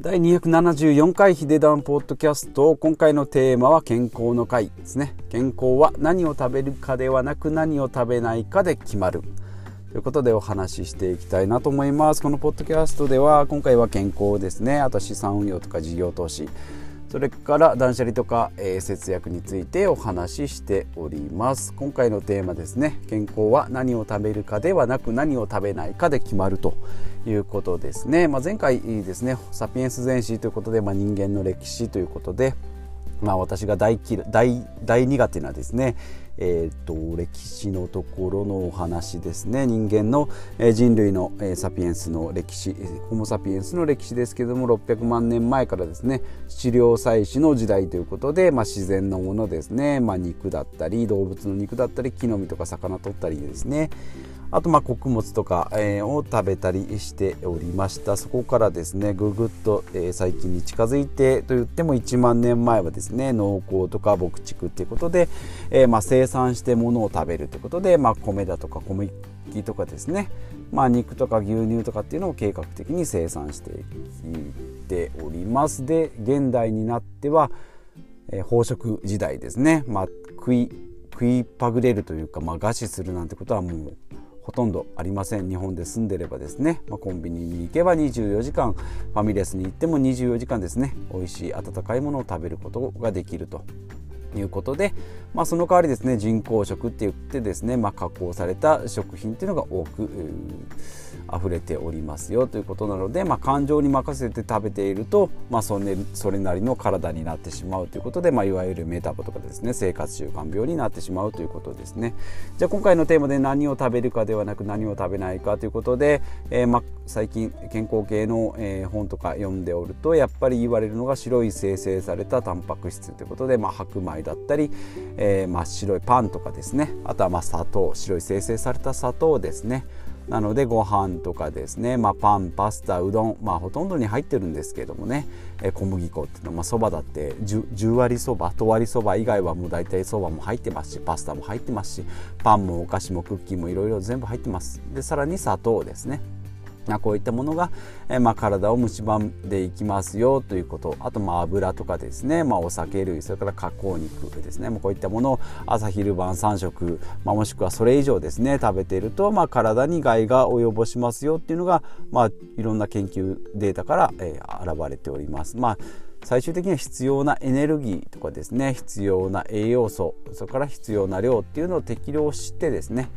第274回ヒデダンポッドキャスト。今回のテーマは健康の回ですね。健康は何を食べるかではなく何を食べないかで決まる。ということでお話ししていきたいなと思います。このポッドキャストでは今回は健康ですね。あと資産運用とか事業投資。それから断捨離とか、えー、節約についてお話ししております。今回のテーマですね。健康は何を食べるかではなく何を食べないかで決まるということですね、まあ、前回ですねサピエンス全史ということで、まあ、人間の歴史ということでまあ、私が大大大苦手なですね、えーと、歴史のところのお話ですね。人間の、えー、人類の、えー、サピエンスの歴史ホモ・サピエンスの歴史ですけども600万年前からですね狩猟採取の時代ということで、まあ、自然のものですね、まあ、肉だったり動物の肉だったり木の実とか魚取ったりですね。あとまあ穀物とか、を食べたりしておりました。そこからですねぐぐっと、最近に近づいてと言っても1万年前はですね農耕とか牧畜っていうことで、えー、まあ生産して物を食べるということで、まあ、米だとか小麦とかですね、まあ、肉とか牛乳とかっていうのを計画的に生産していっております。で現代になっては、飽食時代ですね、まあ、食い食いパグれるというか、まあ、餓死するなんてことはもうほとんどありません。日本で住んでればですね、まあ、コンビニに行けば24時間。ファミレスに行っても24時間ですね。美味しい温かいものを食べることができると。いうことで、まあ、その代わりですね人工食って言ってですね、まあ、加工された食品っていうのが多く溢れておりますよということなので、まあ、感情に任せて食べていると、まあ、それそれなりの体になってしまうということで、まあ、いわゆるメタボとかですね生活習慣病になってしまうということですね。じゃあ今回のテーマで何を食べるかではなく何を食べないかということで、えーまあ、最近健康系の、えー、本とか読んでおるとやっぱり言われるのが白い生成されたタンパク質ということで、まあ、白米だったり、えー、真っ白いパンとかですね。あとはまあ砂糖。白い生成された砂糖ですね。なのでご飯とかですね、まあ、パンパスタうどん、まあ、ほとんどに入ってるんですけどもね、え小麦粉っていうのは、まあ、そばだって 10, 10割そば1割そば以外はもう大体そばも入ってますしパスタも入ってますしパンもお菓子もクッキーもいろいろ全部入ってます。でさらに砂糖ですね。こういったものが、えまあ、体を蝕んでいきますよということ。あとまあ油とかですね、まあ、お酒類それから加工肉ですね、まあ、こういったものを朝昼晩3食、まあ、もしくはそれ以上ですね。食べていると、まあ、体に害が及ぼしますよっていうのが、まあ、いろんな研究データから、えー、現れております。まあ最終的には必要なエネルギーとかですね必要な栄養素それから必要な量っていうのを適量してですね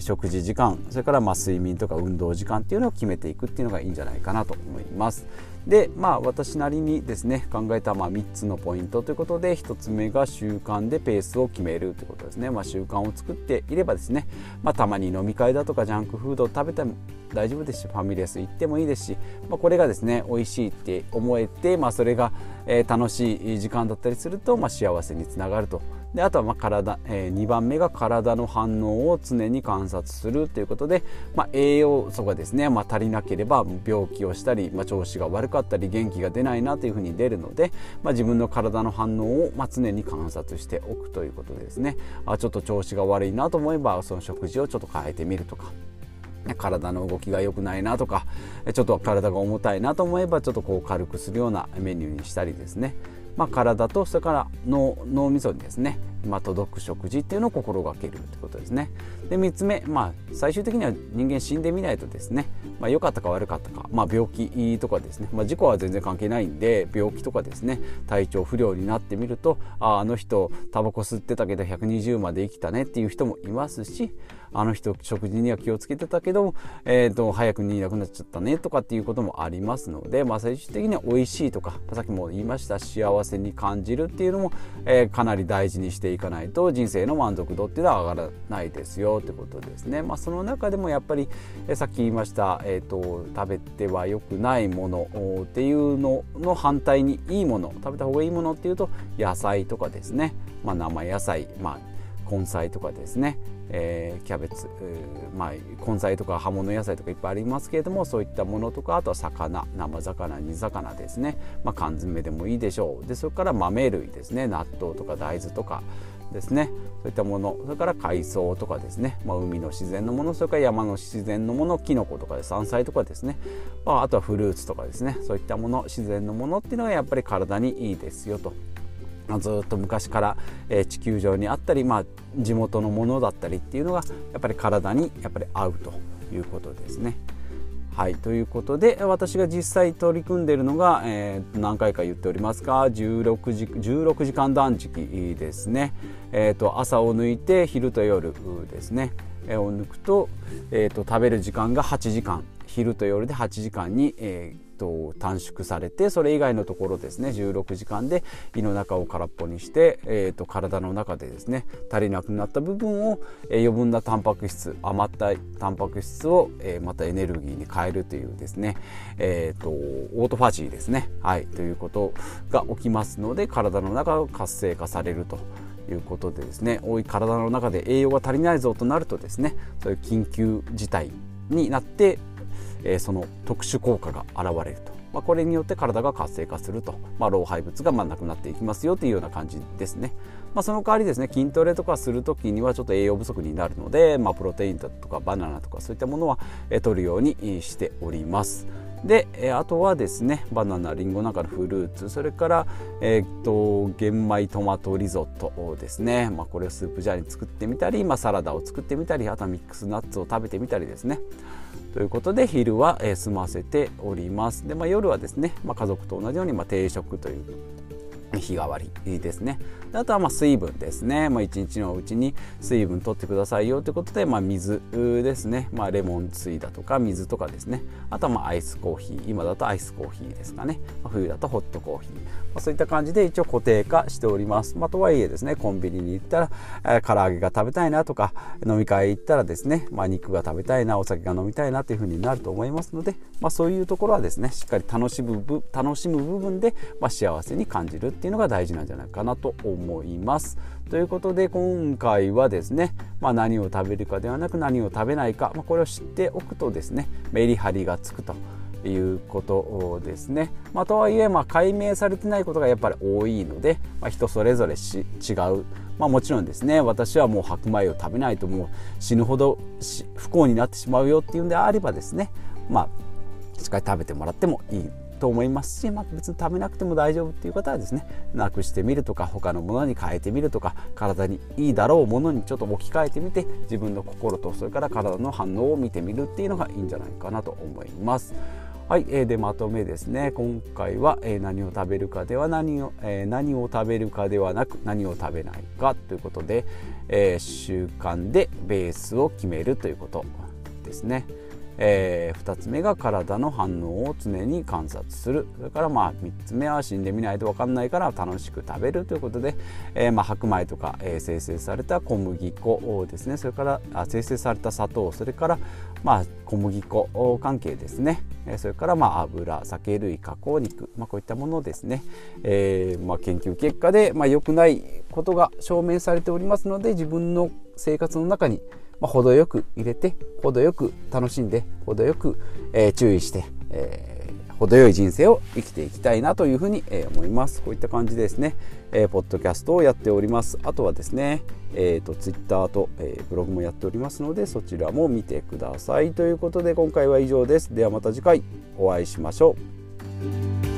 食事時間それからま睡眠とか運動時間っていうのを決めていくっていうのがいいんじゃないかなと思います。でまあ私なりにですね考えたまあ3つのポイントということで1つ目が習慣でペースを決めるということですね、まあ、習慣を作っていればですね、まあ、たまに飲み会だとかジャンクフードを食べても大丈夫ですしファミレス行ってもいいですし、まあ、これがですね美味しいって思えて、まあ、それが、えー、楽しい時間だったりすると、まあ、幸せにつながると。であとはま体、えー、2番目が体の反応を常に観察するということで、まあ、栄養素がですね、まあ、足りなければ病気をしたり、まあ、調子が悪かったり元気が出ないなというふうに出るので、ま、自分の体の反応をま常に観察しておくということですね。あちょっと調子が悪いなと思えばその食事をちょっと変えてみるとか。体の動きが良くないなとかちょっと体が重たいなと思えばちょっとこう軽くするようなメニューにしたりですね。まあ、体とそれから脳脳みそにですね、まあ、届く食事っていうのを心がけるということですね。で3つ目、まあ、最終的には人間死んでみないとですね、まあ、良かったか悪かったか、まあ、病気とかですね、まあ、事故は全然関係ないんで病気とかですね体調不良になってみるとああの人タバコ吸ってたけど120まで生きたねっていう人もいますしあの人食事には気をつけてたけど、えーと、早くにいなくなっちゃったねとかっていうこともありますので、まあ、最終的には美味しいとかさっきも言いました幸せに感じるっていうのも、えー、かなり大事にしていかないと人生の満足度っていうのは上がらないですよってことですね。まあ、その中でもやっぱり、え、さっき言いました、えーと、食べては良くないものっていうのの反対にいいもの食べた方がいいものっていうと野菜とかですね、まあ、生野菜、まあ根菜とかですね、えー、キャベツ、まあ、根菜とか葉物野菜とかいっぱいありますけれどもそういったものとかあとは魚生魚煮魚ですね、まあ、缶詰でもいいでしょう。でそれから豆類ですね。納豆とか大豆とかですね。そういったもの。それから海藻とかですね、まあ、海の自然のもの。それから山の自然のもの。キノコとかで山菜とかですね、まあ、あとはフルーツとかですね。そういったもの。自然のものっていうのがやっぱり体にいいですよと。ずっと昔から、え、地球上にあったり、まあ、地元のものだったりっていうのがやっぱり体にやっぱり合うということですね。はいということで私が実際取り組んでいるのが、えー、何回か言っておりますが16時 ,16 時間断食ですね、えーと、朝を抜いて昼と夜ですね、を抜くと,、えーと食べる時間が8時間。昼と夜で8時間に、えーと短縮されてそれ以外のところですね16時間で胃の中を空っぽにして、えーと、体の中でですね足りなくなった部分を、えー、余分なタンパク質余ったタンパク質を、えー、またエネルギーに変えるというですね、えーと、オートファジーですね、はい、ということが起きますので体の中が活性化されると。いうことでですね多い体の中で栄養が足りないぞとなるとですねそういう緊急事態になってえその特殊効果が現れると、まあ、これによって体が活性化すると、まあ、老廃物がまなくなっていきますよというような感じですね、まあ、その代わりですね筋トレとかする時にはちょっと栄養不足になるので、ま、プロテインだとかバナナとかそういったものは、え取るようにしております。で、えあとはですねバナナリンゴなんかのフルーツそれから、えー、っと玄米トマトリゾットをですね、まあ、これをスープジャーに作ってみたり、まあ、サラダを作ってみたりあとはミックスナッツを食べてみたりですね。ということで昼は、え済ませております。で、まあ、夜はですね、まあ、家族と同じように、まあ、定食という日替わりですね。あとはま水分ですね、まあ、1日のうちに水分取ってくださいよということで、まあ、水ですね、まあ、レモン水だとか水とかですね。あとはまアイスコーヒー。今だとアイスコーヒーですかね、ま、冬だとホットコーヒー、まあ、そういった感じで一応固定化しております、ま、とはいえですねコンビニに行ったら、えー、唐揚げが食べたいなとか飲み会行ったらですね、ま、肉が食べたいなお酒が飲みたいなというふうになると思いますので、ま、そういうところはですねしっかり楽しむ楽しむ部分で、ま、幸せに感じるっていういうのが大事なんじゃないかなと思います。ということで今回はですね、まあ、何を食べるかではなく何を食べないか、まあ、これを知っておくとですねメリハリがつくと。いうことですね。まあ、とはいえ、まあ、解明されてないことがやっぱり多いので、まあ、人それぞれ違う、まあ、もちろんですね私はもう白米を食べないともう死ぬほど不幸になってしまうよっていうんであればですね、まあ、しっかり食べてもらってもいいと思いますし、まあ、別に食べなくても大丈夫っていう方はですねなくしてみるとか他のものに変えてみるとか体にいいだろうものにちょっと置き換えてみて自分の心とそれから体の反応を見てみるっていうのがいいんじゃないかなと思います。はい、えー、でまとめですね今回は、えー、何を食べるかでは何を、えー、何を食べるかではなく何を食べないかということで、えー、習慣でベースを決めるということですね。えー、2つ目が体の反応を常に観察する。それからまあ3つ目は死んでみないと分かんないから楽しく食べるということで、えー、まあ白米とか、えー、生成された小麦粉ですね。それからあ生成された砂糖。それからまあ小麦粉関係ですね。それからまあ油酒類加工肉、まあ、こういったものですね、えーまあ、研究結果でまあ良くないことが証明されておりますので自分の生活の中にまあ、程よく入れて程よく楽しんで程よく、えー、注意して、えー、程よい人生を生きていきたいなというふうに、え、思います。こういった感じですね、えー、ポッドキャストをやっております。あとはですねえーと、ツイッターと、えー、ブログもやっておりますのでそちらも見てください。ということで今回は以上です。ではまた次回お会いしましょう。